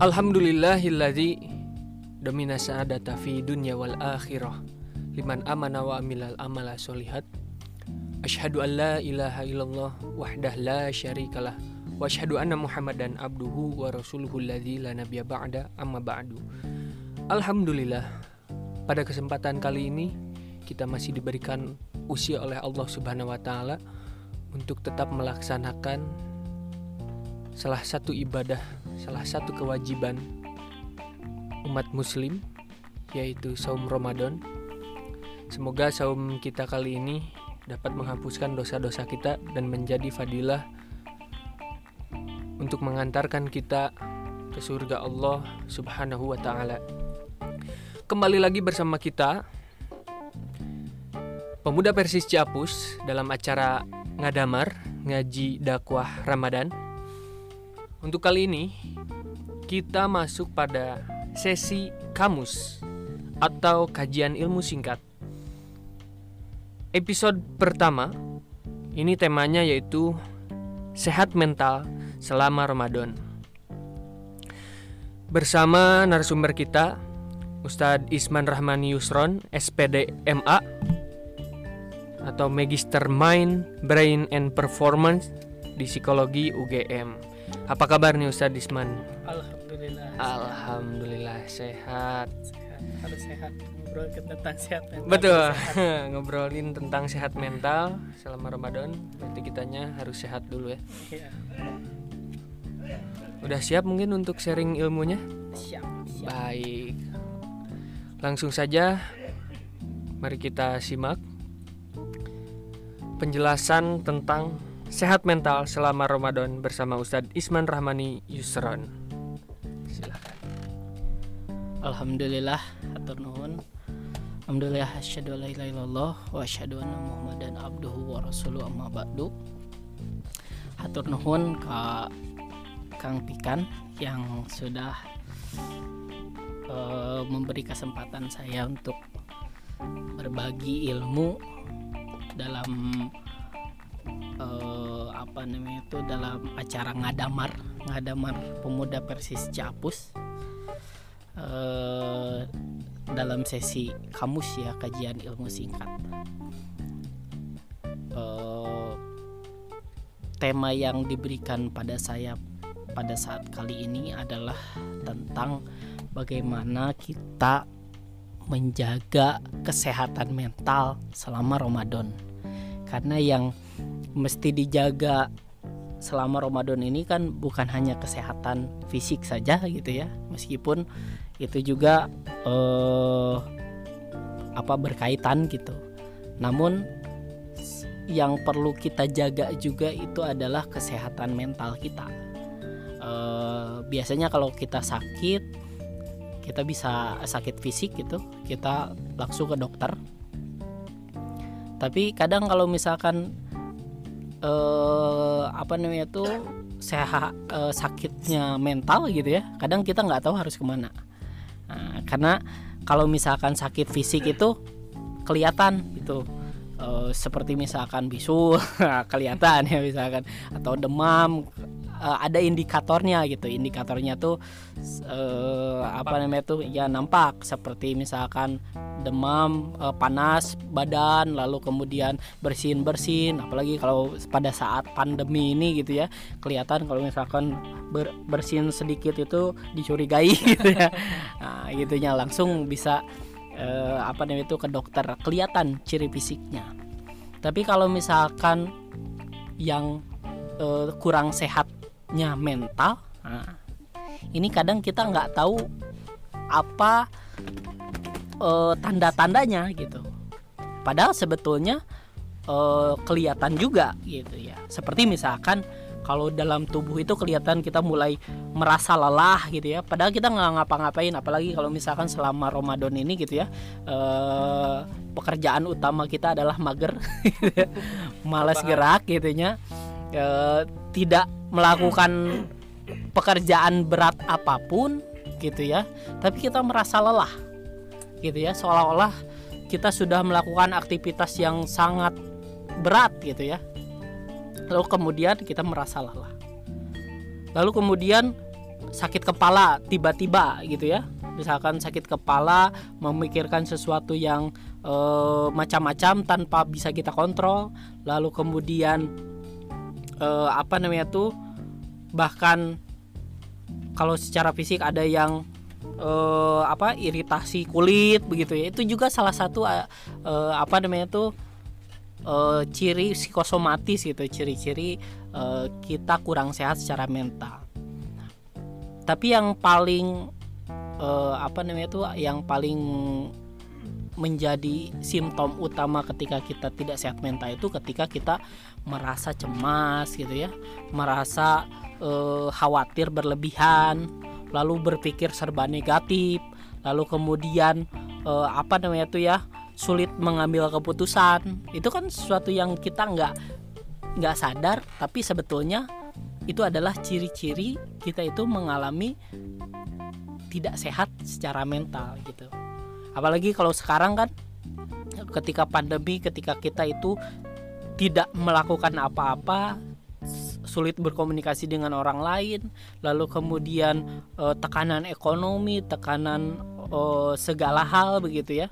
Alhamdulillahilladzi domina sa'adata fi dunya wal akhirah liman amana wa amilal amala solihat. Asyhadu an la ilaha illallah wahdah la syarikalah wa asyhadu anna muhammadan abduhu wa rasuluhu alladzi la nabiyya ba'da amma ba'du. Alhamdulillah pada kesempatan kali ini kita masih diberikan usia oleh Allah Subhanahu wa taala untuk tetap melaksanakan salah satu ibadah, salah satu kewajiban umat muslim yaitu saum Ramadan. Semoga saum kita kali ini dapat menghapuskan dosa-dosa kita dan menjadi fadilah untuk mengantarkan kita ke surga Allah Subhanahu wa taala. Kembali lagi bersama kita Pemuda Persis Ciapus dalam acara Ngadamar Ngaji Dakwah Ramadan. Untuk kali ini kita masuk pada sesi kamus atau kajian ilmu singkat. Episode pertama ini temanya yaitu sehat mental selama Ramadan. Bersama narasumber kita Ustadz Isman Rahmani Yusron, SPD MA atau Magister Mind, Brain and Performance di Psikologi UGM. Apa kabar nih Ustadz Isman? Alhamdulillah. Alhamdulillah sehat. Sehat. Harus sehat. Ngobrol tentang sehat mental. Betul. sehat. Ngobrolin tentang sehat mental selama Ramadan, berarti kitanya harus sehat dulu ya. Iya. Udah siap mungkin untuk sharing ilmunya? Siap. Siap. Baik. Langsung saja mari kita simak penjelasan tentang sehat mental selama Ramadan bersama Ustadz Isman Rahmani Yusron. Silakan. Alhamdulillah. Hatur nuhun. Alhamdulillah asyhadu an la ilaha illallah wa asyhadu anna Muhammadan abduhu wa rasuluhu amma ba'du. Hatur nuhun ka Kang Pikan yang sudah eh, memberi kesempatan saya untuk berbagi ilmu dalam eh, apa namanya itu dalam acara ngadamar ngadamar pemuda Persis Ciapus eh, dalam sesi kamus ya kajian ilmu singkat. Eh, tema yang diberikan pada saya pada saat kali ini adalah tentang bagaimana kita menjaga kesehatan mental selama Ramadan. Karena yang mesti dijaga selama Ramadan ini kan bukan hanya kesehatan fisik saja gitu ya. Meskipun itu juga eh, apa berkaitan gitu. Namun yang perlu kita jaga juga itu adalah kesehatan mental kita. Eh, biasanya kalau kita sakit kita bisa sakit fisik gitu kita langsung ke dokter. Tapi kadang kalau misalkan eh apa namanya tuh sehat eh, sakitnya mental gitu ya. Kadang kita nggak tahu harus ke mana. Nah, karena kalau misalkan sakit fisik itu kelihatan gitu. Eh, seperti misalkan bisul kelihatan ya misalkan. Atau demam eh, ada indikatornya gitu. Indikatornya tuh eh, apa namanya tuh ya nampak. Seperti misalkan demam eh, panas badan lalu kemudian bersin bersin apalagi kalau pada saat pandemi ini gitu ya kelihatan kalau misalkan ber- bersin sedikit itu dicurigai gitu ya. Nah gitunya. Langsung bisa eh, apa namanya itu ke dokter. Kelihatan ciri fisiknya. Tapi kalau misalkan yang eh, kurang sehatnya mental nah, ini kadang kita nggak tahu apa eh, tanda-tandanya gitu. Padahal sebetulnya eh, kelihatan juga gitu ya. Seperti misalkan kalau dalam tubuh itu kelihatan kita mulai merasa lelah gitu ya. Padahal kita nggak ngapa-ngapain apalagi kalau misalkan selama Ramadan ini gitu ya eh, pekerjaan utama kita adalah mager gitu ya. malas gerak gitunya eh, tidak melakukan pekerjaan berat apa pun gitu ya. Tapi kita merasa lelah gitu ya. Seolah-olah kita sudah melakukan aktivitas yang sangat berat gitu ya. Lalu kemudian kita merasa lelah. Lalu kemudian sakit kepala tiba-tiba gitu ya. Misalkan sakit kepala memikirkan sesuatu yang eh, macam-macam tanpa bisa kita kontrol. Lalu kemudian eh, apa namanya tuh bahkan kalau secara fisik ada yang eh, apa iritasi kulit begitu ya. Itu juga salah satu eh, apa namanya tuh ciri psikosomatis gitu. Ciri-ciri kita kurang sehat secara mental. Tapi yang paling apa namanya tuh yang paling menjadi simptom utama ketika kita tidak sehat mental itu ketika kita merasa cemas gitu ya. Merasa eh, khawatir berlebihan lalu berpikir serba negatif lalu kemudian eh, apa namanya tuh ya sulit mengambil keputusan. Itu kan sesuatu yang kita nggak nggak sadar tapi sebetulnya itu adalah ciri-ciri kita itu mengalami tidak sehat secara mental gitu apalagi kalau sekarang kan ketika pandemi ketika kita itu tidak melakukan apa-apa sulit berkomunikasi dengan orang lain lalu kemudian eh, tekanan ekonomi tekanan eh, segala hal begitu ya.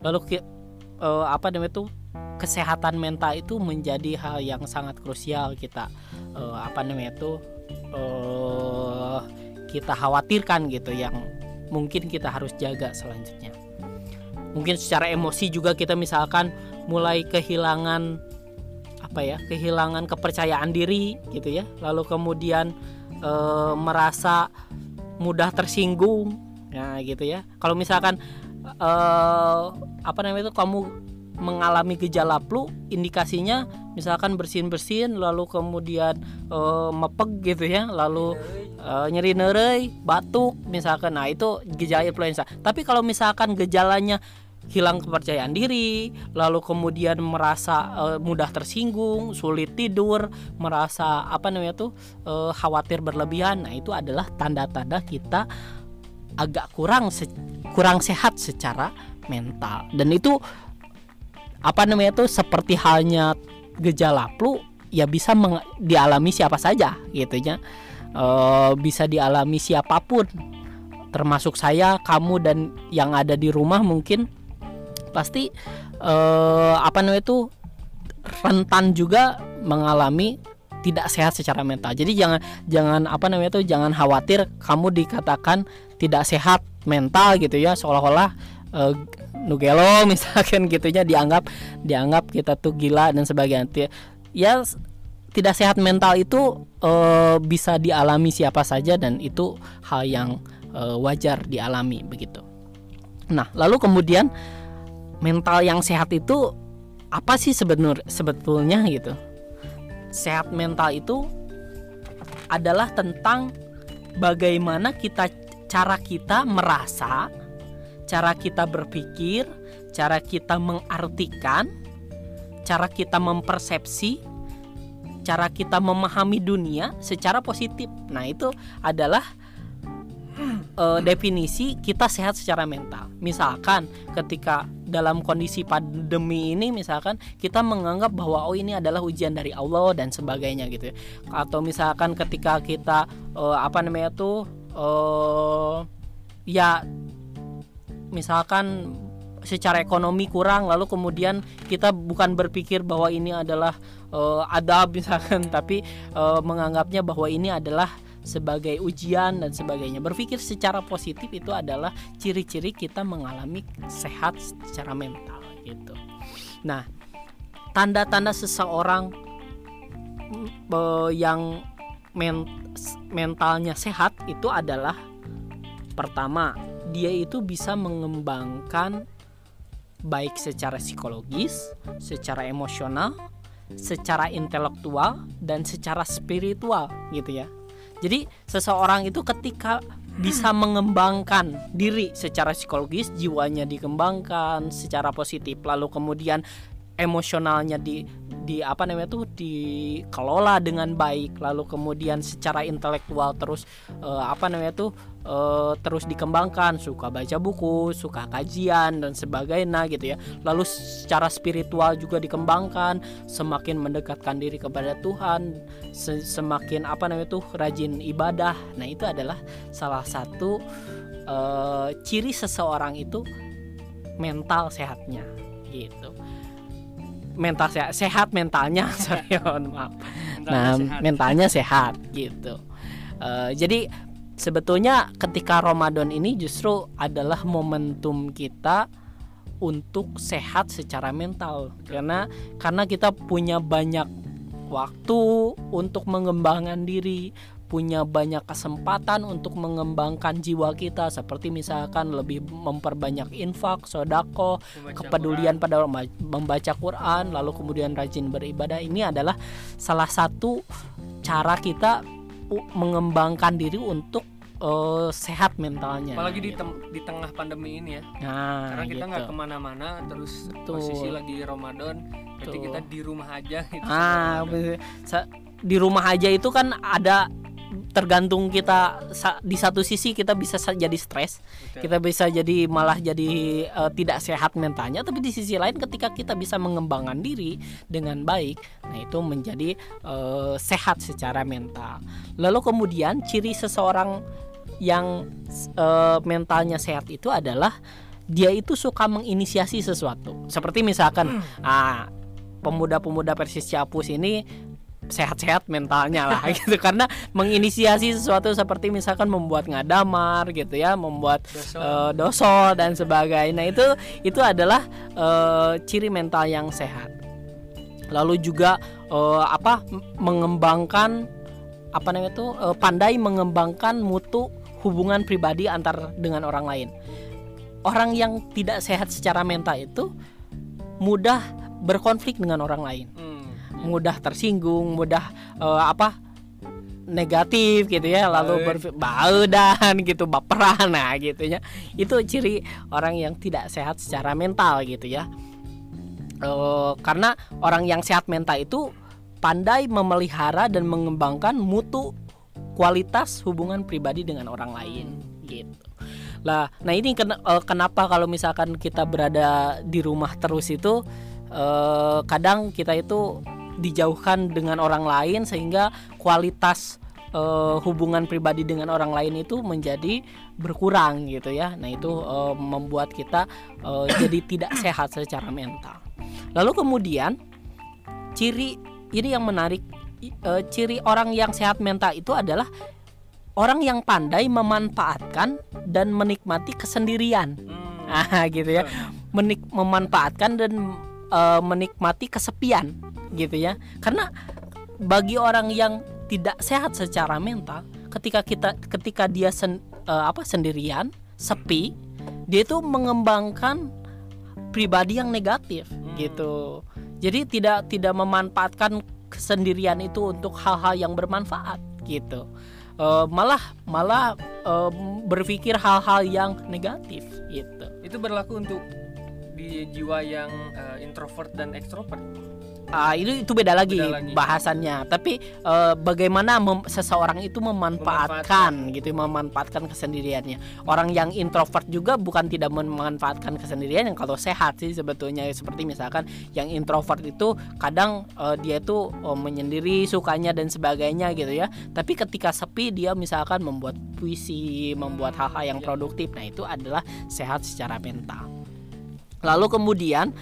Lalu eh, apa namanya itu kesehatan mental itu menjadi hal yang sangat krusial kita eh, apa namanya itu eh, kita khawatirkan gitu yang mungkin kita harus jaga selanjutnya. Mungkin secara emosi juga kita misalkan mulai kehilangan apa ya kehilangan kepercayaan diri gitu ya. Lalu kemudian eh, merasa mudah tersinggung ya gitu ya. Kalau misalkan eh, apa namanya itu kamu mengalami gejala flu indikasinya misalkan bersin bersin lalu kemudian eh, mepeg gitu ya lalu eh, nyeri nerei batuk misalkan nah itu gejala influenza tapi kalau misalkan gejalanya hilang kepercayaan diri, lalu kemudian merasa eh, mudah tersinggung, sulit tidur, merasa apa namanya tuh eh, khawatir berlebihan. Nah, itu adalah tanda-tanda kita agak kurang se- kurang sehat secara mental. Dan itu apa namanya tuh seperti halnya gejala flu ya bisa dialami siapa saja gitu ya. Eh, bisa dialami siapa pun termasuk saya, kamu dan yang ada di rumah mungkin pasti eh, apa namanya itu rentan juga mengalami tidak sehat secara mental. Jadi jangan jangan apa namanya itu jangan khawatir kamu dikatakan tidak sehat mental gitu ya seolah-olah eh, nugelo misalkan gitunya dianggap dianggap kita tuh gila dan sebagainya. Ya tidak sehat mental itu eh, bisa dialami siapa saja dan itu hal yang eh, wajar dialami begitu. Nah, lalu kemudian mental yang sehat itu apa sih sebenur sebetulnya gitu sehat mental itu adalah tentang bagaimana kita cara kita merasa cara kita berpikir cara kita mengartikan cara kita mempersepsi cara kita memahami dunia secara positif nah itu adalah eh, definisi kita sehat secara mental. Misalkan ketika dalam kondisi pandemi ini misalkan kita menganggap bahwa oh ini adalah ujian dari Allah dan sebagainya gitu ya. Atau misalkan ketika kita eh, apa namanya tuh eh ya misalkan secara ekonomi kurang lalu kemudian kita bukan berpikir bahwa ini adalah eh, adab misalkan tapi eh, menganggapnya bahwa ini adalah sebagai ujian dan sebagainya. Berpikir secara positif itu adalah ciri-ciri kita mengalami sehat secara mental gitu. Nah, tanda-tanda seseorang eh, yang men- mentalnya sehat itu adalah pertama, dia itu bisa mengembangkan baik secara psikologis, secara emosional, secara intelektual dan secara spiritual gitu ya. Jadi seseorang itu ketika bisa mengembangkan diri secara psikologis, jiwanya dikembangkan secara positif, lalu kemudian emosionalnya di di apa namanya tuh dikelola dengan baik lalu kemudian secara intelektual terus uh, apa namanya tuh uh, terus dikembangkan suka baca buku suka kajian dan sebagainya gitu ya. Lalu secara spiritual juga dikembangkan semakin mendekatkan diri kepada Tuhan semakin apa namanya tuh rajin ibadah. Nah itu adalah salah satu uh, ciri seseorang itu mental sehatnya gitu mental sehat, sehat mentalnya sorry maaf. Nah sehat. mentalnya sehat gitu. Uh, jadi sebetulnya ketika Ramadan ini justru adalah momentum kita untuk sehat secara mental. Karena karena kita punya banyak waktu untuk mengembangkan diri punya banyak kesempatan untuk mengembangkan jiwa kita seperti misalkan lebih memperbanyak infak, sodako, kepedulian Quran. pada membaca Quran, lalu kemudian rajin beribadah ini adalah salah satu cara kita mengembangkan diri untuk uh, sehat mentalnya. Apalagi di, di tengah pandemi ini ya. Nah, Karena kita nggak gitu. ke mana-mana, terus Tuh. posisi lagi Ramadan, berarti kita di rumah aja. Gitu ah, di rumah aja itu kan ada tergantung kita di satu sisi kita bisa jadi stres, kita bisa jadi malah jadi uh, tidak sehat mentalnya, tapi di sisi lain ketika kita bisa mengembangkan diri dengan baik, nah itu menjadi uh, sehat secara mental. Lalu kemudian ciri seseorang yang uh, mentalnya sehat itu adalah dia itu suka menginisiasi sesuatu. Seperti misalkan hmm. ah pemuda-pemuda Persis Ciapus ini sehat-sehat mentalnya lah gitu. Karena menginisiasi sesuatu seperti misalkan membuat ngadamar gitu ya membuat doso, uh, doso dan sebagainya. Nah, itu itu adalah uh, ciri mental yang sehat. Lalu juga uh, apa mengembangkan apa namanya itu uh, pandai mengembangkan mutu hubungan pribadi antar dengan orang lain. Orang yang tidak sehat secara mental itu mudah berkonflik dengan orang lain. Hmm mudah tersinggung mudah uh, apa negatif gitu ya lalu berbau dan gitu baperan nah gitu ya. Itu ciri orang yang tidak sehat secara mental gitu ya. Uh, karena orang yang sehat mental itu pandai memelihara dan mengembangkan mutu kualitas hubungan pribadi dengan orang lain gitu. Lah nah ini ken uh, kenapa kalau misalkan kita berada di rumah terus itu uh, kadang kita itu dijauhkan dengan orang lain sehingga kualitas uh, hubungan pribadi dengan orang lain itu menjadi berkurang gitu ya. Nah, itu uh, membuat kita uh, jadi tidak sehat secara mental. Lalu kemudian ciri ini yang menarik uh, ciri orang yang sehat mental itu adalah orang yang pandai memanfaatkan dan menikmati kesendirian. Hmm. Ah, gitu ya. Menik memanfaatkan dan uh, menikmati kesepian gitu ya. Karena bagi orang yang tidak sehat secara mental ketika kita ketika dia sen, uh, apa sendirian sepi dia itu mengembangkan pribadi yang negatif hmm. gitu. Jadi tidak tidak memanfaatkan kesendirian itu untuk hal-hal yang bermanfaat gitu. Uh, malah malah uh, berpikir hal-hal yang negatif gitu. Itu berlaku untuk di jiwa yang uh, introvert dan ekstrovert uh, itu itu beda lagi, beda lagi. bahasannya. Tapi uh, bagaimana mem seseorang itu memanfaatkan, memanfaatkan. gitu memanfaatkan kesendiriannya. Orang yang introvert juga bukan tidak memanfaatkan kesendirian yang kalau sehat sih sebetulnya. Seperti misalkan yang introvert itu kadang uh, dia itu uh, menyendiri sukanya dan sebagainya gitu ya. Tapi ketika sepi dia misalkan membuat puisi membuat hal-hal yang iya. produktif. Nah itu adalah sehat secara mental. Lalu kemudian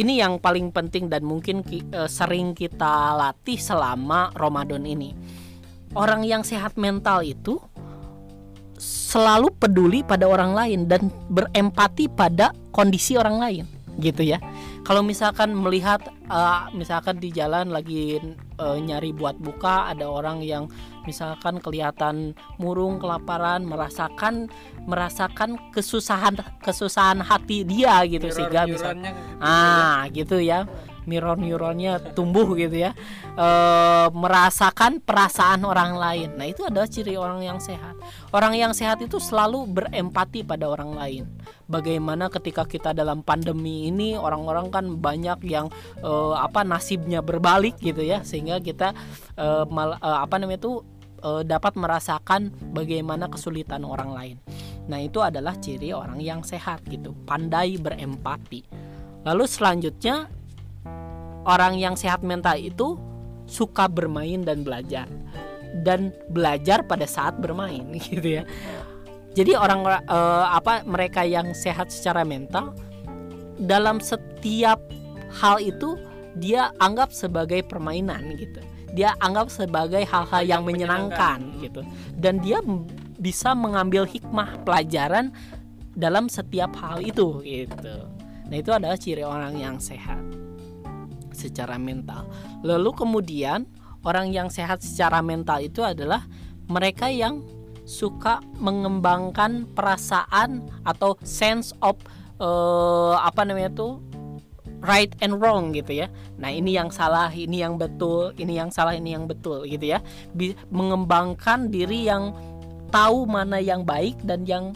ini yang paling penting dan mungkin ki, e, sering kita latih selama Ramadan ini. Orang yang sehat mental itu selalu peduli pada orang lain dan berempati pada kondisi orang lain, gitu ya. Kalau misalkan melihat uh, misalkan di jalan lagi uh, nyari buat buka ada orang yang misalkan kelihatan murung kelaparan merasakan merasakan kesusahan kesusahan hati dia gitu sehingga misalnya ah gitu ya. Mirror neuronnya tumbuh gitu ya. E, merasakan perasaan orang lain. Nah itu adalah ciri orang yang sehat. Orang yang sehat itu selalu berempati pada orang lain. Bagaimana ketika kita dalam pandemi ini orang-orang kan banyak yang e, apa nasibnya berbalik gitu ya. Sehingga kita e, mal, e, apa namanya itu e, dapat merasakan bagaimana kesulitan orang lain nah itu adalah ciri orang yang sehat gitu pandai berempati lalu selanjutnya orang yang sehat mental itu suka bermain dan belajar dan belajar pada saat bermain gitu ya. Jadi orang uh, apa mereka yang sehat secara mental dalam setiap hal itu dia anggap sebagai permainan gitu. Dia anggap sebagai hal-hal yang, menyenangkan, gitu. Dan dia bisa mengambil hikmah pelajaran dalam setiap hal itu gitu. Nah, itu adalah ciri orang yang sehat secara mental. Lalu kemudian orang yang sehat secara mental itu adalah mereka yang suka mengembangkan perasaan atau sense of uh, apa namanya itu right and wrong gitu ya. Nah, ini yang salah, ini yang betul, ini yang salah, ini yang betul gitu ya. mengembangkan diri yang tahu mana yang baik dan yang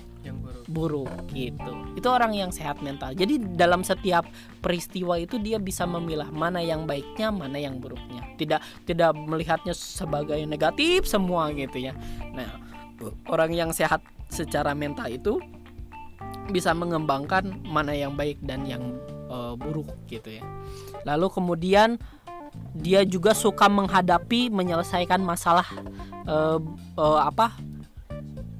buruk gitu. Itu orang yang sehat mental. Jadi dalam setiap peristiwa itu dia bisa memilah mana yang baiknya mana yang buruknya. Tidak tidak melihatnya sebagai negatif semua gitu ya. Nah orang yang sehat secara mental itu bisa mengembangkan mana yang baik dan yang uh, buruk gitu ya. Lalu kemudian dia juga suka menghadapi menyelesaikan masalah uh, uh, apa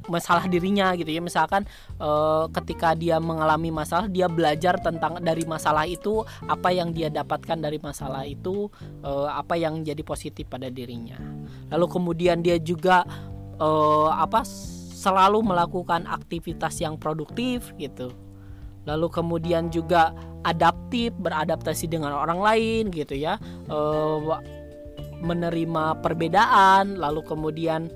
masalah dirinya gitu ya. Misalkan e, ketika dia mengalami masalah dia belajar tentang dari masalah itu apa yang dia dapatkan dari masalah itu e, apa yang jadi positif pada dirinya. Lalu kemudian dia juga e, apa selalu melakukan aktivitas yang produktif gitu lalu kemudian juga adaptif beradaptasi dengan orang lain gitu ya. E, menerima perbedaan lalu kemudian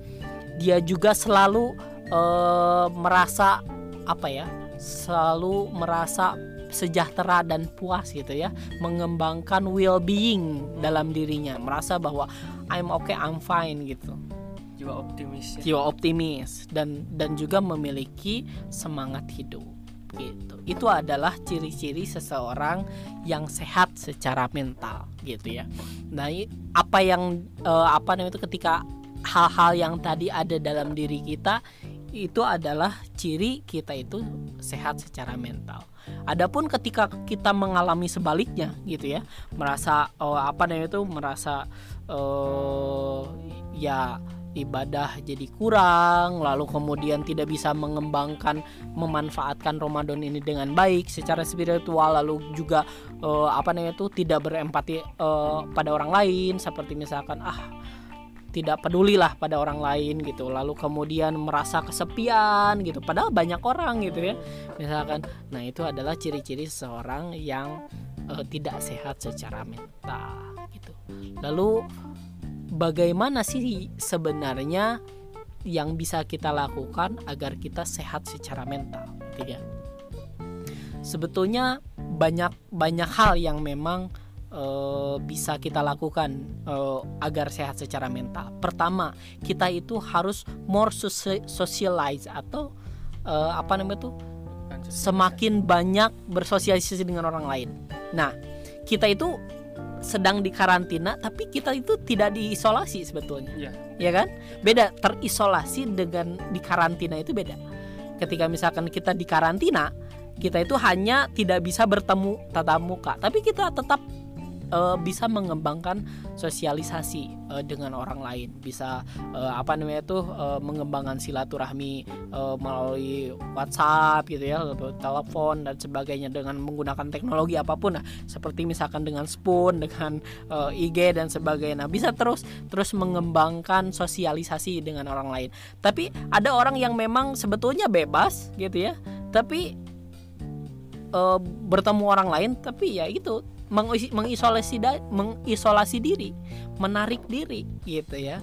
dia juga selalu uh, merasa apa ya selalu merasa sejahtera dan puas gitu ya. Mengembangkan well being dalam dirinya. Merasa bahwa I'm okay I'm fine gitu. Jiwa optimis ya. jiwa optimis. Dan dan juga memiliki semangat hidup gitu itu adalah ciri-ciri seseorang yang sehat secara mental gitu ya nah apa yang uh, apa namanya itu ketika hal-hal yang tadi ada dalam diri kita itu adalah ciri kita itu sehat secara mental. Adapun ketika kita mengalami sebaliknya gitu ya, merasa oh, apa namanya itu merasa oh, ya ibadah jadi kurang, lalu kemudian tidak bisa mengembangkan memanfaatkan Ramadan ini dengan baik secara spiritual, lalu juga uh, apa namanya itu tidak berempati uh, pada orang lain seperti misalkan ah tidak pedulilah pada orang lain gitu. Lalu kemudian merasa kesepian gitu. Padahal banyak orang gitu ya. Misalkan nah itu adalah ciri-ciri seseorang yang uh, tidak sehat secara mental gitu. Lalu bagaimana sih sebenarnya yang bisa kita lakukan agar kita sehat secara mental gitu ya sebetulnya banyak banyak hal yang memang uh, bisa kita lakukan uh, agar sehat secara mental. Pertama, kita itu harus more socialize atau uh, apa namanya tuh semakin banyak bersosialisasi dengan orang lain. Nah, kita itu sedang di karantina tapi kita itu tidak diisolasi sebetulnya. Yeah. Ya kan? Beda terisolasi dengan di karantina itu beda. Ketika misalkan kita di karantina, kita itu hanya tidak bisa bertemu tatap muka, tapi kita tetap uh, bisa mengembangkan sosialisasi uh, dengan orang lain. Bisa uh, apa namanya tuh uh, mengembangkan silaturahmi uh, melalui WhatsApp gitu ya telepon dan sebagainya dengan menggunakan teknologi apa pun. Nah seperti misalkan dengan Spoon dengan uh, IG dan sebagainya. Nah, bisa terus terus mengembangkan sosialisasi dengan orang lain. Tapi ada orang yang memang sebetulnya bebas gitu ya tapi uh, bertemu orang lain tapi ya itu mengisolasi mengisolasi diri, menarik diri gitu ya.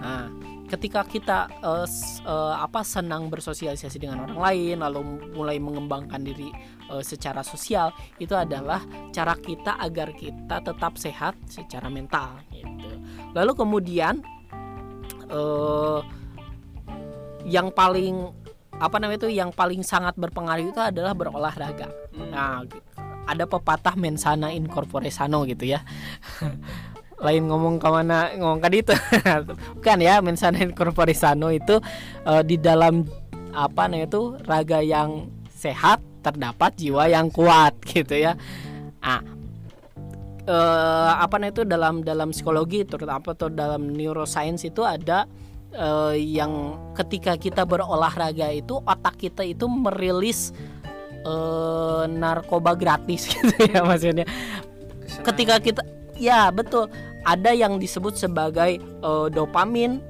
Nah, ketika kita uh, uh, apa senang bersosialisasi dengan orang lain lalu mulai mengembangkan diri uh, secara sosial itu adalah cara kita agar kita tetap sehat secara mental gitu. Lalu kemudian uh, yang paling apa namanya itu yang paling sangat berpengaruh itu adalah berolahraga. Hmm. Nah, ada pepatah mensana incorpore sano gitu ya. lain ngomong ke mana ngomong ke itu bukan ya mensana incorpore sano itu uh, di dalam apa namanya itu raga yang sehat terdapat jiwa yang kuat gitu ya. Ah, uh, apa namanya itu dalam dalam psikologi terutama atau dalam neuroscience itu ada uh, yang ketika kita berolahraga itu otak kita itu merilis uh, narkoba gratis gitu ya maksudnya. Ketika kita ya betul ada yang disebut sebagai uh, dopamin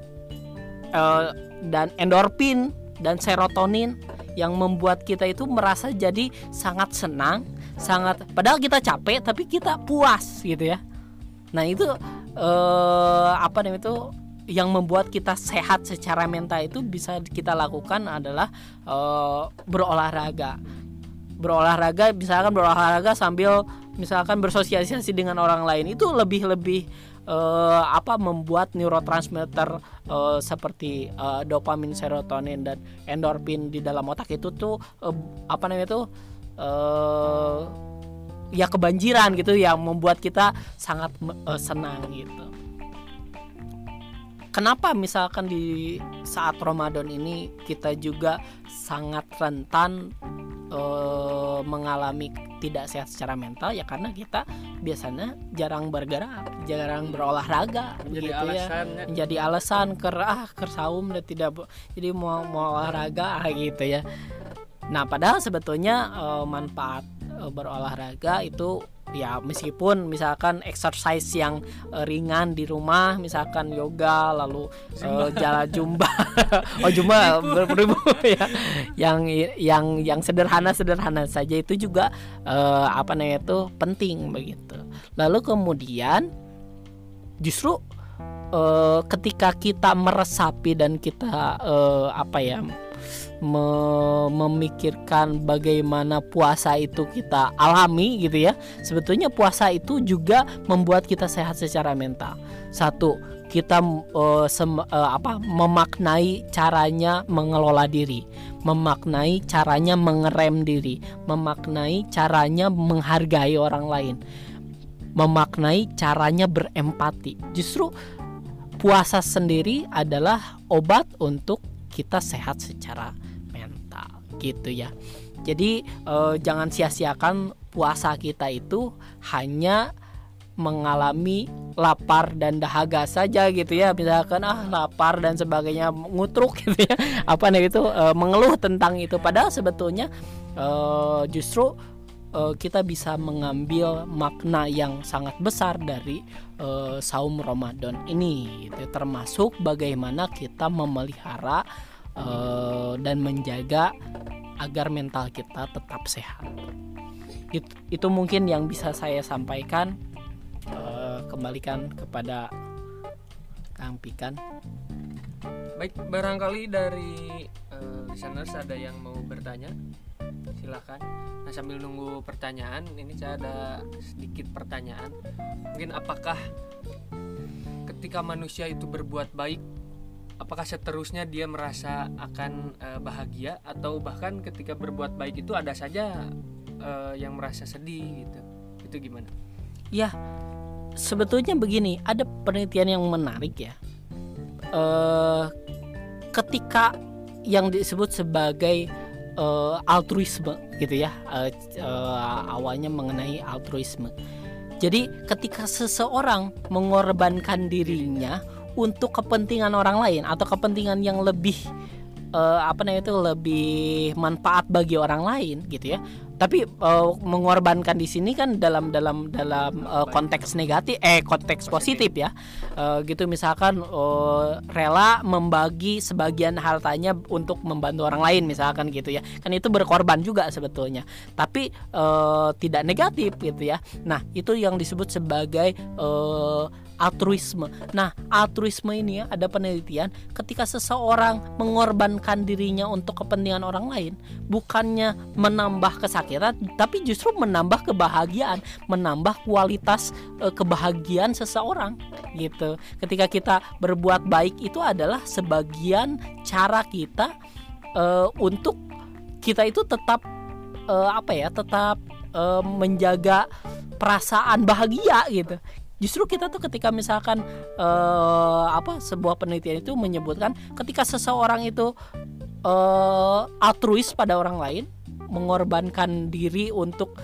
uh, dan endorfin dan serotonin yang membuat kita itu merasa jadi sangat senang, sangat padahal kita capek tapi kita puas gitu ya. Nah, itu uh, apa namanya itu yang membuat kita sehat secara mental itu bisa kita lakukan adalah uh, berolahraga. Berolahraga misalkan berolahraga sambil misalkan bersosialisasi dengan orang lain itu lebih lebih uh, apa membuat neurotransmitter uh, seperti uh, dopamin, serotonin dan endorfin di dalam otak itu tuh uh, apa namanya itu uh, ya kebanjiran gitu yang membuat kita sangat uh, senang gitu. Kenapa misalkan di saat Ramadan ini kita juga sangat rentan uh, mengalami tidak sehat secara mental ya karena kita biasanya jarang bergerak, jarang berolahraga menjadi gitu alasan, ya. Menjadi alasan ker ah kersaum dan tidak jadi mau mau olahraga ah, gitu ya. Nah, padahal sebetulnya uh, manfaat berolahraga itu ya meskipun misalkan exercise yang uh, ringan di rumah misalkan yoga lalu uh, jalan jumba oh jumba beribu ya. Yang yang yang sederhana sederhana saja itu juga uh, apa namanya itu penting begitu. Lalu kemudian justru uh, ketika kita meresapi dan kita uh, apa ya me memikirkan bagaimana puasa itu kita alami gitu ya. Sebetulnya puasa itu juga membuat kita sehat secara mental. Satu, kita uh, sem, uh, apa memaknai caranya mengelola diri, memaknai caranya mengerem diri, memaknai caranya menghargai orang lain, memaknai caranya berempati. Justru puasa sendiri adalah obat untuk kita sehat secara gitu ya. Jadi eh, jangan sia-siakan puasa kita itu hanya mengalami lapar dan dahaga saja gitu ya misalkan ah lapar dan sebagainya ngutruk gitu ya apa nih itu e, mengeluh tentang itu padahal sebetulnya e, justru e, kita bisa mengambil makna yang sangat besar dari e, saum Ramadan ini gitu. termasuk bagaimana kita memelihara uh, dan menjaga agar mental kita tetap sehat. Itu, itu mungkin yang bisa saya sampaikan. Uh, kembalikan kepada Kang Pikan. Baik, barangkali dari uh, listeners ada yang mau bertanya, silakan. Nah sambil nunggu pertanyaan, ini saya ada sedikit pertanyaan. Mungkin apakah ketika manusia itu berbuat baik apakah seterusnya dia merasa akan uh, bahagia? Atau bahkan ketika berbuat baik itu ada saja uh, yang merasa sedih gitu. Itu gimana? Ya sebetulnya begini ada penelitian yang menarik ya. Uh, ketika yang disebut sebagai uh, altruisme gitu ya uh, uh, awalnya mengenai altruisme. Jadi ketika seseorang mengorbankan dirinya untuk kepentingan orang lain atau kepentingan yang lebih uh, apa namanya itu lebih manfaat bagi orang lain gitu ya. Tapi uh, mengorbankan di sini kan dalam dalam dalam uh, konteks negatif eh konteks positif ya. Uh, gitu misalkan uh, rela membagi sebagian hartanya untuk membantu orang lain misalkan gitu ya. Kan itu berkorban juga sebetulnya. Tapi uh, tidak negatif gitu ya. Nah itu yang disebut sebagai uh, altruisme. Nah, altruisme ini ya ada penelitian ketika seseorang mengorbankan dirinya untuk kepentingan orang lain, bukannya menambah kesakitan, tapi justru menambah kebahagiaan, menambah kualitas e, kebahagiaan seseorang gitu. Ketika kita berbuat baik itu adalah sebagian cara kita e, untuk kita itu tetap e, apa ya, tetap e, menjaga perasaan bahagia gitu justru kita tuh ketika misalkan uh, apa sebuah penelitian itu menyebutkan ketika seseorang itu uh, altruis pada orang lain mengorbankan diri untuk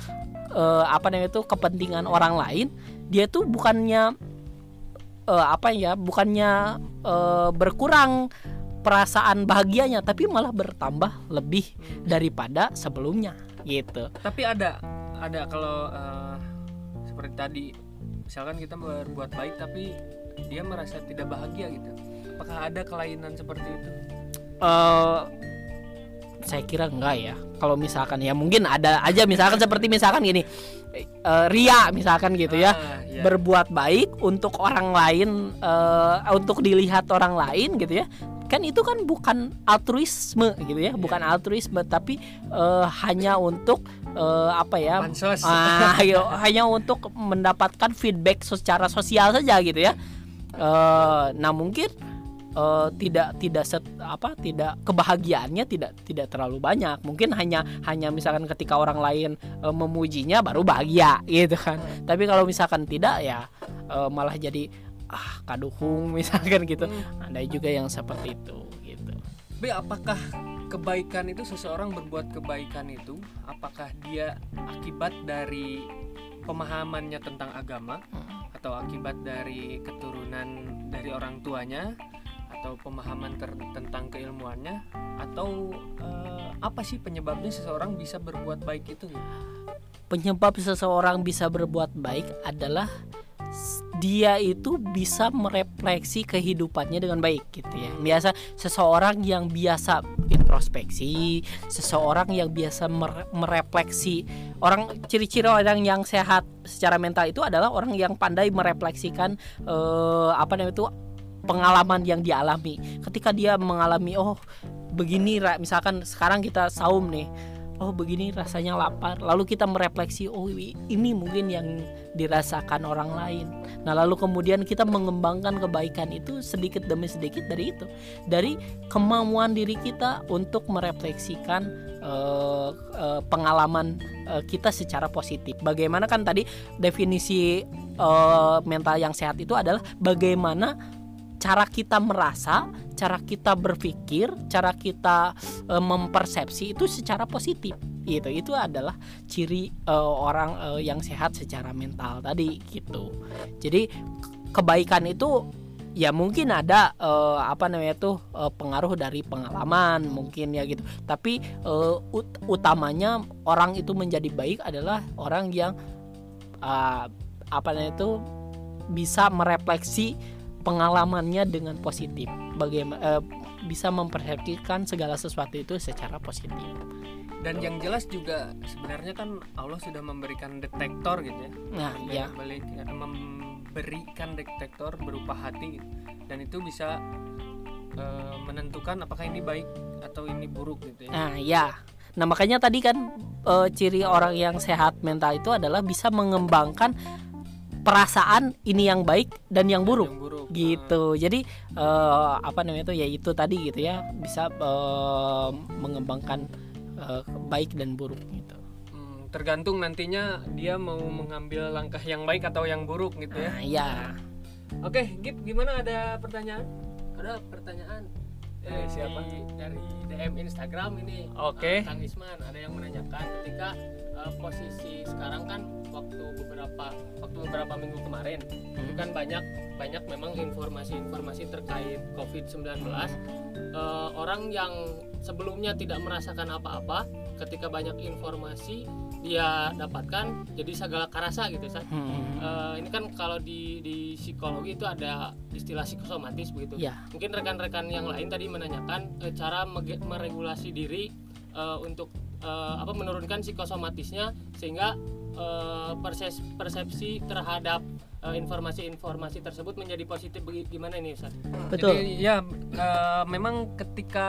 uh, apa namanya itu kepentingan orang lain dia tuh bukannya uh, apa ya bukannya uh, berkurang perasaan bahagianya tapi malah bertambah lebih daripada sebelumnya gitu. Tapi ada ada kalau uh, seperti tadi misalkan kita berbuat baik tapi dia merasa tidak bahagia gitu apakah ada kelainan seperti itu uh, saya kira enggak ya kalau misalkan ya mungkin ada aja misalkan seperti misalkan gini uh, ria misalkan gitu ya ah, iya. berbuat baik untuk orang lain uh, untuk dilihat orang lain gitu ya kan itu kan bukan altruisme gitu ya, bukan iya. altruisme tapi uh, hanya untuk uh, apa ya? Uh, hanya untuk mendapatkan feedback secara sosial saja gitu ya. Uh, nah mungkin uh, tidak tidak set, apa tidak kebahagiaannya tidak tidak terlalu banyak mungkin hanya hanya misalkan ketika orang lain uh, memujinya baru bahagia gitu kan tapi kalau misalkan tidak ya uh, malah jadi ah kaduhung misalkan gitu hmm. ada juga yang seperti itu gitu tapi apakah kebaikan itu seseorang berbuat kebaikan itu apakah dia akibat dari pemahamannya tentang agama hmm. atau akibat dari keturunan dari orang tuanya atau pemahaman tentang keilmuannya atau uh, apa sih penyebabnya seseorang bisa berbuat baik itu penyebab seseorang bisa berbuat baik adalah dia itu bisa merefleksi kehidupannya dengan baik gitu ya. Biasa seseorang yang biasa introspeksi, seseorang yang biasa merefleksi. Orang ciri-ciri orang yang sehat secara mental itu adalah orang yang pandai merefleksikan eh, apa namanya itu pengalaman yang dialami. Ketika dia mengalami oh begini misalkan sekarang kita saum nih oh begini rasanya lapar. Lalu kita merefleksi oh ini mungkin yang dirasakan orang lain. Nah lalu kemudian kita mengembangkan kebaikan itu sedikit demi sedikit dari itu. Dari kemampuan diri kita untuk merefleksikan uh, uh, pengalaman uh, kita secara positif. Bagaimana kan tadi definisi uh, mental yang sehat itu adalah bagaimana cara kita merasa cara kita berpikir, cara kita e, mempersepsi itu secara positif. Gitu. Itu adalah ciri e, orang e, yang sehat secara mental tadi gitu. Jadi kebaikan itu ya mungkin ada uh, apa namanya tuh uh, pengaruh dari pengalaman mungkin ya gitu tapi uh, ut utamanya orang itu menjadi baik adalah orang yang uh, apa namanya itu bisa merefleksi pengalamannya dengan positif. Bagaimana uh, bisa mempersepsikan segala sesuatu itu secara positif. Dan yang jelas juga sebenarnya kan Allah sudah memberikan detektor gitu ya. Nah ya balik memberikan detektor berupa hati. Gitu. dan itu bisa uh, menentukan apakah ini baik atau ini buruk gitu ya. Nah ya Nah makanya tadi kan e, ciri orang yang sehat mental itu adalah bisa mengembangkan perasaan ini yang baik dan yang buruk, yang buruk. gitu. Hmm. jadi uh, apa namanya itu ya itu tadi gitu ya bisa uh, mengembangkan uh, baik dan buruk gitu. Hmm, tergantung nantinya dia mau mengambil langkah yang baik atau yang buruk gitu ya. Nah, ya oke Gip gimana? Ada pertanyaan? Ada pertanyaan? Dari eh, siapa? Dari DM Instagram ini. Oke. Okay. uh, Kang Isman ada yang menanyakan ketika uh, posisi sekarang kan waktu beberapa waktu beberapa minggu kemarin hmm. itu kan banyak banyak memang informasi-informasi terkait COVID-19 uh, orang yang sebelumnya tidak merasakan apa-apa ketika banyak informasi dia dapatkan jadi segala karasa gitu kan hmm. uh, ini kan kalau di di psikologi itu ada istilah psikosomatis begitu ya. mungkin rekan-rekan yang lain tadi menanyakan uh, cara meregulasi diri uh, untuk uh, apa menurunkan psikosomatisnya sehingga uh, persepsi terhadap eh, informasi-informasi tersebut menjadi positif gimana ini Ustaz? Betul. Jadi ya eh, memang ketika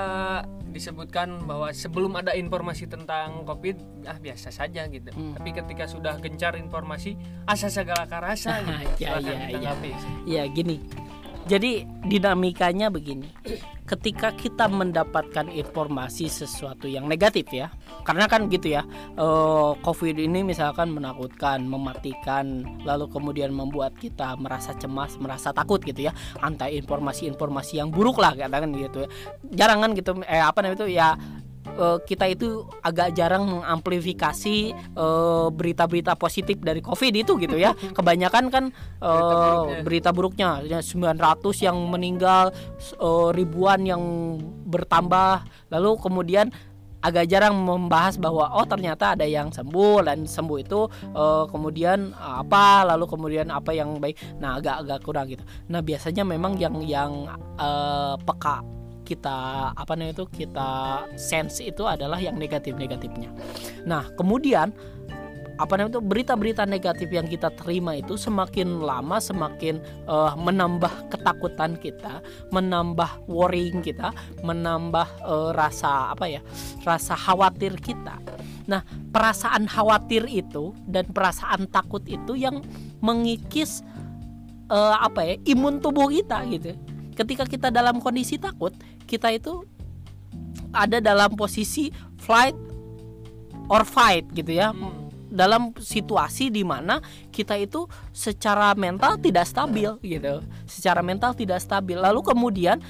disebutkan bahwa sebelum ada informasi tentang COVID ah biasa saja gitu. Hmm. Tapi ketika sudah gencar informasi asa segala karasa gitu. Ya, Silakan ya, ditanggapi. Ya gini. Jadi dinamikanya begini. Ketika kita mendapatkan informasi sesuatu yang negatif ya, karena kan gitu ya, eh, COVID ini misalkan menakutkan, mematikan, lalu kemudian membuat kita merasa cemas, merasa takut gitu ya, anti informasi-informasi yang buruk lah katakan gitu ya. Jarang kan gitu, eh apa namanya itu ya eh, kita itu agak jarang mengamplifikasi eh, berita-berita positif dari COVID itu gitu ya. Kebanyakan kan eh, berita buruknya, ya 900 yang meninggal, eh, ribuan yang bertambah. Lalu kemudian agak jarang membahas bahwa oh ternyata ada yang sembuh dan sembuh itu eh, kemudian apa lalu kemudian apa yang baik. Nah agak-agak kurang gitu. Nah biasanya memang yang yang eh, peka kita apa namanya itu kita sense itu adalah yang negatif-negatifnya. Nah, kemudian apa namanya itu berita-berita negatif yang kita terima itu semakin lama semakin eh, menambah ketakutan kita, menambah worrying kita, menambah eh, rasa apa ya? rasa khawatir kita. Nah, perasaan khawatir itu dan perasaan takut itu yang mengikis eh, apa ya? imun tubuh kita gitu. Ketika kita dalam kondisi takut, kita itu ada dalam posisi flight or fight gitu ya. Dalam situasi di mana kita itu secara mental tidak stabil gitu. Secara mental tidak stabil. Lalu kemudian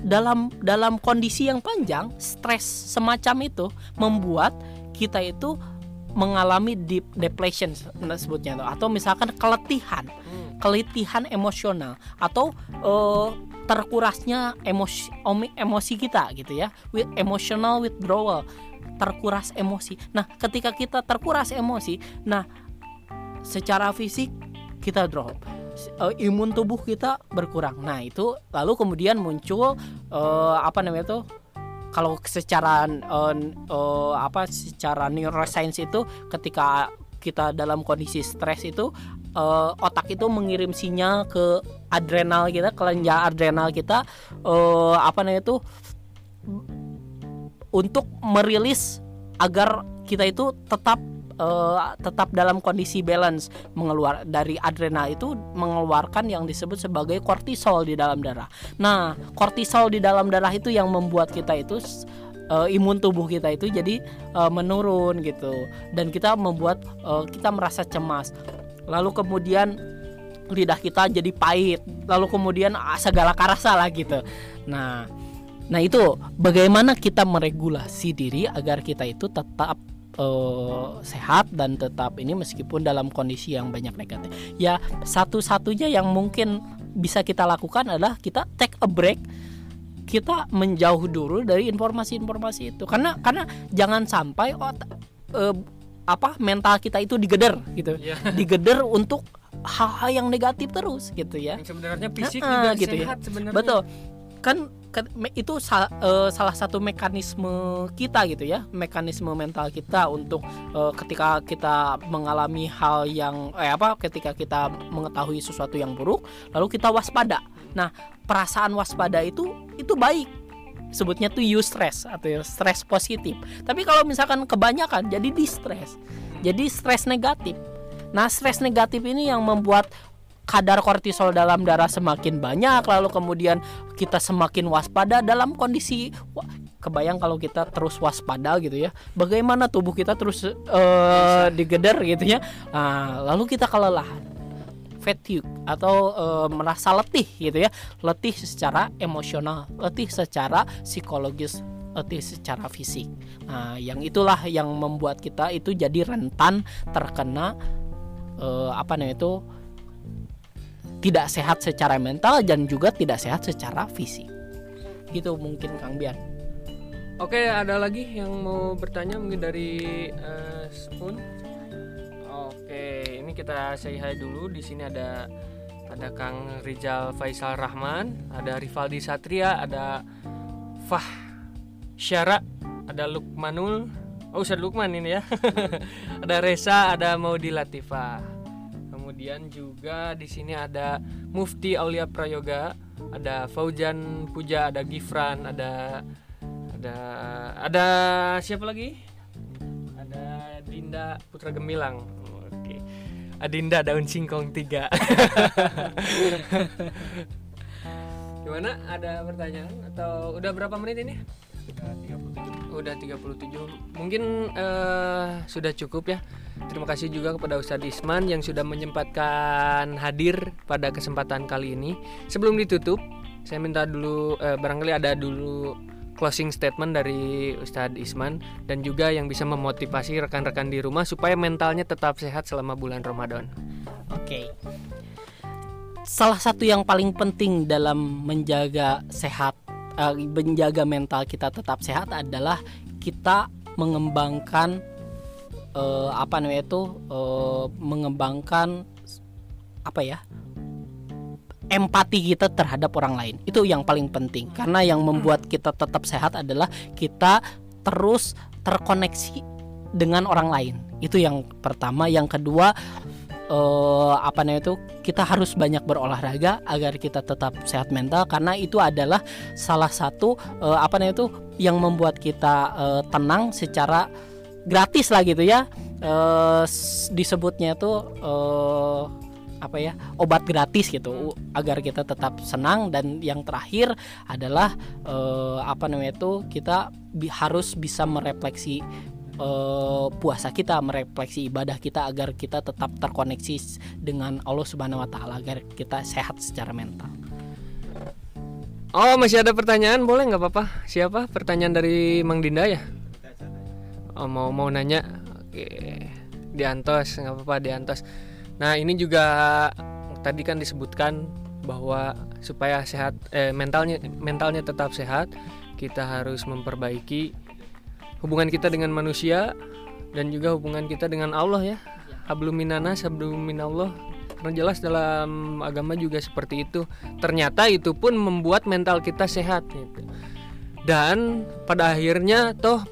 dalam dalam kondisi yang panjang stres semacam itu membuat kita itu mengalami deep depression sebutnya atau misalkan keletihan. Keletihan emosional. Atau eh, terkurasnya emosi emosi kita gitu ya. With emotional withdrawal. Terkuras emosi. Nah ketika kita terkuras emosi nah secara fisik kita drop. Eh, imun tubuh kita berkurang. Nah itu lalu kemudian muncul eh, apa namanya tuh? Kalau secara eh, eh, apa secara neuroscience itu ketika kita dalam kondisi stres itu eh, otak itu mengirim sinyal ke adrenal kita kelenjar adrenal kita eh, apa namanya itu untuk merilis agar kita itu tetap eh, tetap dalam kondisi balance mengeluar dari adrenal itu mengeluarkan yang disebut sebagai kortisol di dalam darah. Nah, kortisol di dalam darah itu yang membuat kita itu eh, imun tubuh kita itu jadi eh, menurun gitu dan kita membuat eh, kita merasa cemas. Lalu kemudian lidah kita jadi pahit, lalu kemudian ah, segala karasa lah gitu. Nah, Nah itu bagaimana kita meregulasi diri agar kita itu tetap eh, sehat dan tetap ini meskipun dalam kondisi yang banyak negatif. Ya satu-satunya yang mungkin bisa kita lakukan adalah kita take a break. Kita menjauh dulu dari informasi-informasi itu karena karena jangan sampai ot- eh, apa mental kita itu digeder gitu, Iya. digeder untuk hal-hal yang negatif terus gitu ya. Yang sebenarnya fisik Heeh, juga gitu ya. sehat sebenarnya. Betul. Kan me- itu eh, salah satu mekanisme kita gitu ya, mekanisme mental kita untuk eh, ketika kita mengalami hal yang eh apa ketika kita mengetahui sesuatu yang buruk, lalu kita waspada. Nah, perasaan waspada itu itu baik. Sebutnya tuh eustress atau stres positif. Tapi kalau misalkan kebanyakan jadi distress. Jadi stres negatif. Nah, stres negatif ini yang membuat kadar kortisol dalam darah semakin banyak lalu kemudian kita semakin waspada dalam kondisi wah, kebayang kalau kita terus waspada gitu ya bagaimana tubuh kita terus eh, digeder gitu ya nah, lalu kita kelelahan fatigue atau eh, merasa letih gitu ya letih secara emosional letih secara psikologis letih secara fisik nah yang itulah yang membuat kita itu jadi rentan terkena eh, apa namanya itu tidak sehat secara mental dan juga tidak sehat secara fisik. Gitu mungkin Kang Bian. Oke, ada lagi yang mau bertanya mungkin dari eh, Spoon. Oke, ini kita say hi dulu. Di sini ada ada Kang Rizal Faisal Rahman, ada Rivaldi Satria, ada Fah Syara, ada Lukmanul. Oh, Ustaz Lukman ini ya. ada Reza, ada Maudi Latifah. kemudian juga di sini ada Mufti Aulia Prayoga ada Faujan Puja ada Gifran ada ada ada siapa lagi ada Dinda Putra Gemilang Adinda daun singkong tiga. Gimana? Ada pertanyaan? Atau udah berapa menit ini? Udah 37 mungkin eh, sudah cukup ya. Terima kasih juga kepada Ustadz Isman yang sudah menyempatkan hadir pada kesempatan kali ini. Sebelum ditutup saya minta dulu eh, barangkali ada dulu closing statement dari Ustadz Isman dan juga yang bisa memotivasi rekan-rekan di rumah supaya mentalnya tetap sehat selama bulan Ramadan Oke. Salah satu yang paling penting dalam menjaga sehat, eh, menjaga mental kita tetap sehat adalah kita mengembangkan eh, apa namanya itu eh, mengembangkan apa ya empati kita terhadap orang lain. Itu yang paling penting. Karena yang membuat kita tetap sehat adalah kita terus terkoneksi dengan orang lain. Itu yang pertama. Yang kedua eh, apa namanya itu kita harus banyak berolahraga agar kita tetap sehat mental. Karena itu adalah salah satu eh, apa namanya itu yang membuat kita eh, tenang secara gratis lah gitu ya. S- disebutnya itu eh, apa ya obat gratis gitu agar kita tetap senang. Dan yang terakhir adalah eh, apa namanya itu kita bi- harus bisa merefleksi eh, puasa kita merefleksi ibadah kita agar kita tetap terkoneksi dengan Allah Subhanahu Wa Taala agar kita sehat secara mental. Oh masih ada pertanyaan? Boleh nggak apa-apa siapa? Pertanyaan dari Mang Dinda ya? Oh mau mau nanya? Oke. Diantos nggak apa-apa diantos nah ini juga tadi kan disebutkan bahwa supaya sehat eh, mentalnya mentalnya tetap sehat kita harus memperbaiki hubungan kita dengan manusia dan juga hubungan kita dengan Allah ya. Hablum minanas hablum minallah karena jelas dalam agama juga seperti itu. Ternyata itu pun membuat mental kita sehat gitu. dan pada akhirnya toh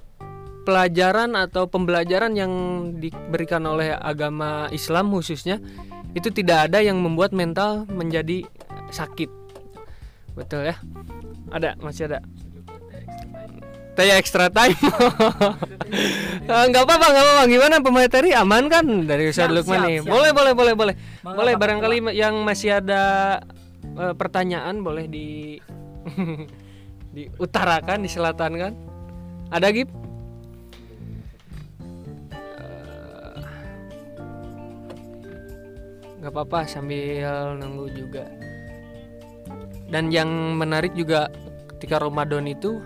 pelajaran atau pembelajaran yang diberikan oleh agama Islam khususnya itu tidak ada yang membuat mental menjadi sakit. Betul ya? Ada? Masih ada? Taya extra time. Nggak apa-apa nggak apa-apa. Gimana pemateri? Aman kan? Dari Ustadz Siap, Lukman nih boleh boleh boleh boleh. Boleh barangkali yang masih ada eh, pertanyaan boleh di diutarakan diselatan kan? Ada Gip nggak apa-apa sambil nunggu juga. Dan yang menarik juga ketika Ramadan itu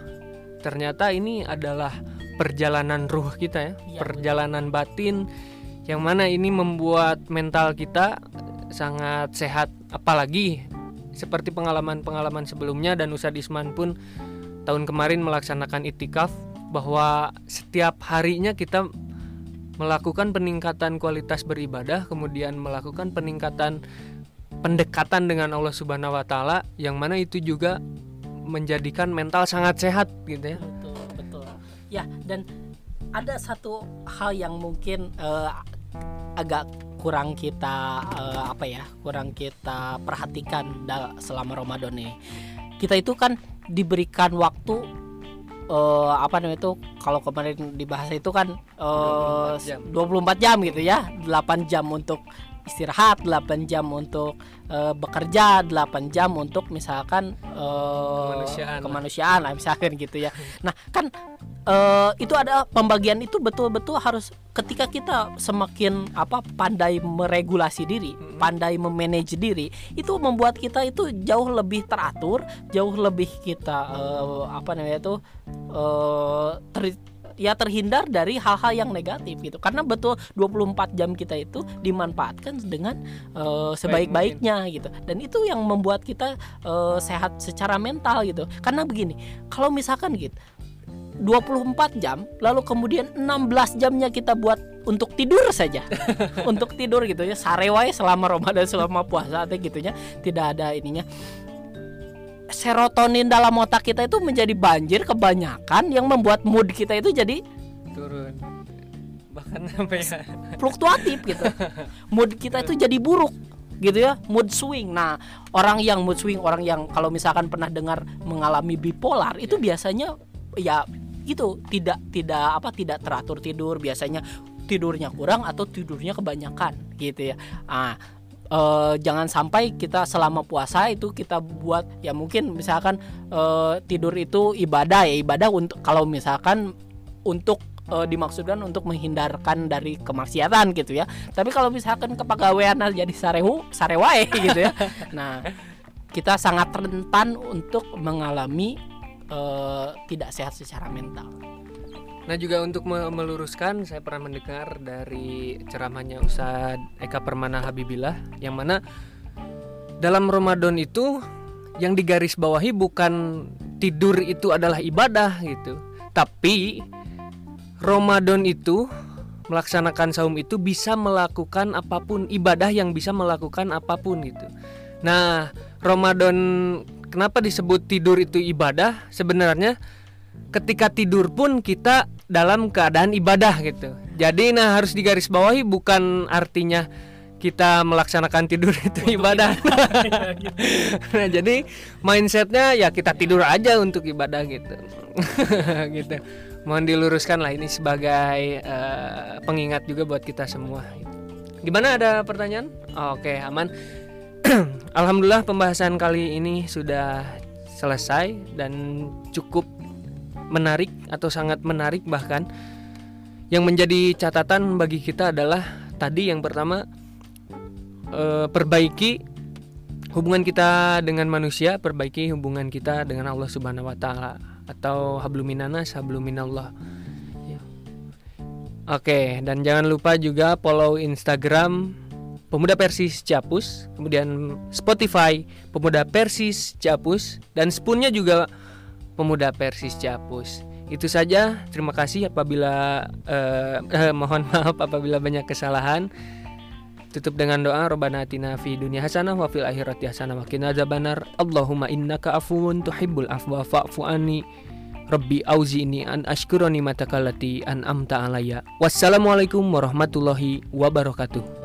ternyata ini adalah perjalanan ruh kita ya, Iya, perjalanan batin yang mana ini membuat mental kita sangat sehat. Apalagi seperti pengalaman-pengalaman sebelumnya dan Ustadz Isman pun tahun kemarin melaksanakan itikaf bahwa setiap harinya kita melakukan peningkatan kualitas beribadah kemudian melakukan peningkatan pendekatan dengan Allah Subhanahu wa taala yang mana itu juga menjadikan mental sangat sehat gitu ya. Betul, betul. Ya, dan ada satu hal yang mungkin eh, agak kurang kita eh, apa ya, kurang kita perhatikan selama Ramadan ini. Kita itu kan diberikan waktu eh, apa namanya itu kalau kemarin dibahas itu kan eh, 24 jam. 24 jam gitu ya. 8 jam untuk istirahat, 8 jam untuk eh, bekerja, 8 jam untuk misalkan eh, Kemanusiaan lah. kemanusiaan lah misalkan gitu ya. Nah, kan eh, itu ada pembagian itu betul-betul harus ketika kita semakin apa pandai meregulasi diri, pandai memanage diri, itu membuat kita itu jauh lebih teratur, jauh lebih kita eh, apa namanya itu eh, ter- ya terhindar dari hal-hal yang negatif gitu. Karena betul 24 jam kita itu dimanfaatkan dengan eh, sebaik-baiknya gitu. Dan itu yang membuat kita eh, sehat secara mental gitu. Karena begini, kalau misalkan gitu 24 jam lalu kemudian 16 jamnya kita buat untuk tidur saja untuk tidur gitu ya sarewai selama Ramadan selama puasa teh gitunya tidak ada ininya serotonin dalam otak kita itu menjadi banjir kebanyakan yang membuat mood kita itu jadi Turun. bahkan sampai ya. fluktuatif gitu. Mood kita itu jadi buruk gitu ya mood swing. Nah orang yang mood swing orang yang kalau misalkan pernah dengar mengalami bipolar itu biasanya ya itu tidak tidak apa tidak teratur tidur. Biasanya tidurnya kurang atau tidurnya kebanyakan gitu ya. Ah eh, jangan sampai kita selama puasa itu kita buat ya mungkin misalkan eh, tidur itu ibadah ya ibadah untuk kalau misalkan untuk eh, dimaksudkan untuk menghindarkan dari kemaksiatan gitu ya. Tapi kalau misalkan kepegawaian jadi sarehu sarewae gitu ya. Nah kita sangat rentan untuk mengalami eh, tidak sehat secara mental Nah juga untuk me- meluruskan saya pernah mendengar dari ceramahnya Ustadz Eka Permana Habibillah yang mana dalam Ramadan itu yang digaris bawahi bukan tidur itu adalah ibadah gitu tapi Ramadan itu melaksanakan saum itu bisa melakukan apa pun ibadah yang bisa melakukan apa pun gitu. Nah Ramadan kenapa disebut tidur itu ibadah? Sebenarnya ketika tidur pun kita dalam keadaan ibadah gitu. Jadi nah harus digarisbawahi bukan artinya kita melaksanakan tidur itu ibadah. nah jadi mindsetnya ya kita tidur aja untuk ibadah gitu. gitu. Mohon diluruskan lah ini sebagai eh, pengingat juga buat kita semua. Gimana ada pertanyaan? Oke aman. Alhamdulillah pembahasan kali ini sudah selesai dan cukup menarik atau sangat menarik bahkan yang menjadi catatan bagi kita adalah tadi yang pertama eh, perbaiki hubungan kita dengan manusia, perbaiki hubungan kita dengan Allah Subhanahu wa taala atau habluminanas habluminallah. Ya. Oke, dan jangan lupa juga follow Instagram Pemuda Persis Capus, kemudian Spotify Pemuda Persis Capus dan spoonnya juga Pemuda Persis Capus. Itu saja. Terima kasih apabila eh, eh, mohon maaf apabila banyak kesalahan. Tutup dengan doa Rabbana atina fi dunya hasanah wa fil akhirati hasanah wa qina adzabannar. Allahumma innaka afuwun tuhibbul afwa fa'fu anni. Rabbi auzi'ni an ashkura ni'mataka allati an'amta alayya. Wassalamualaikum warahmatullahi wabarakatuh.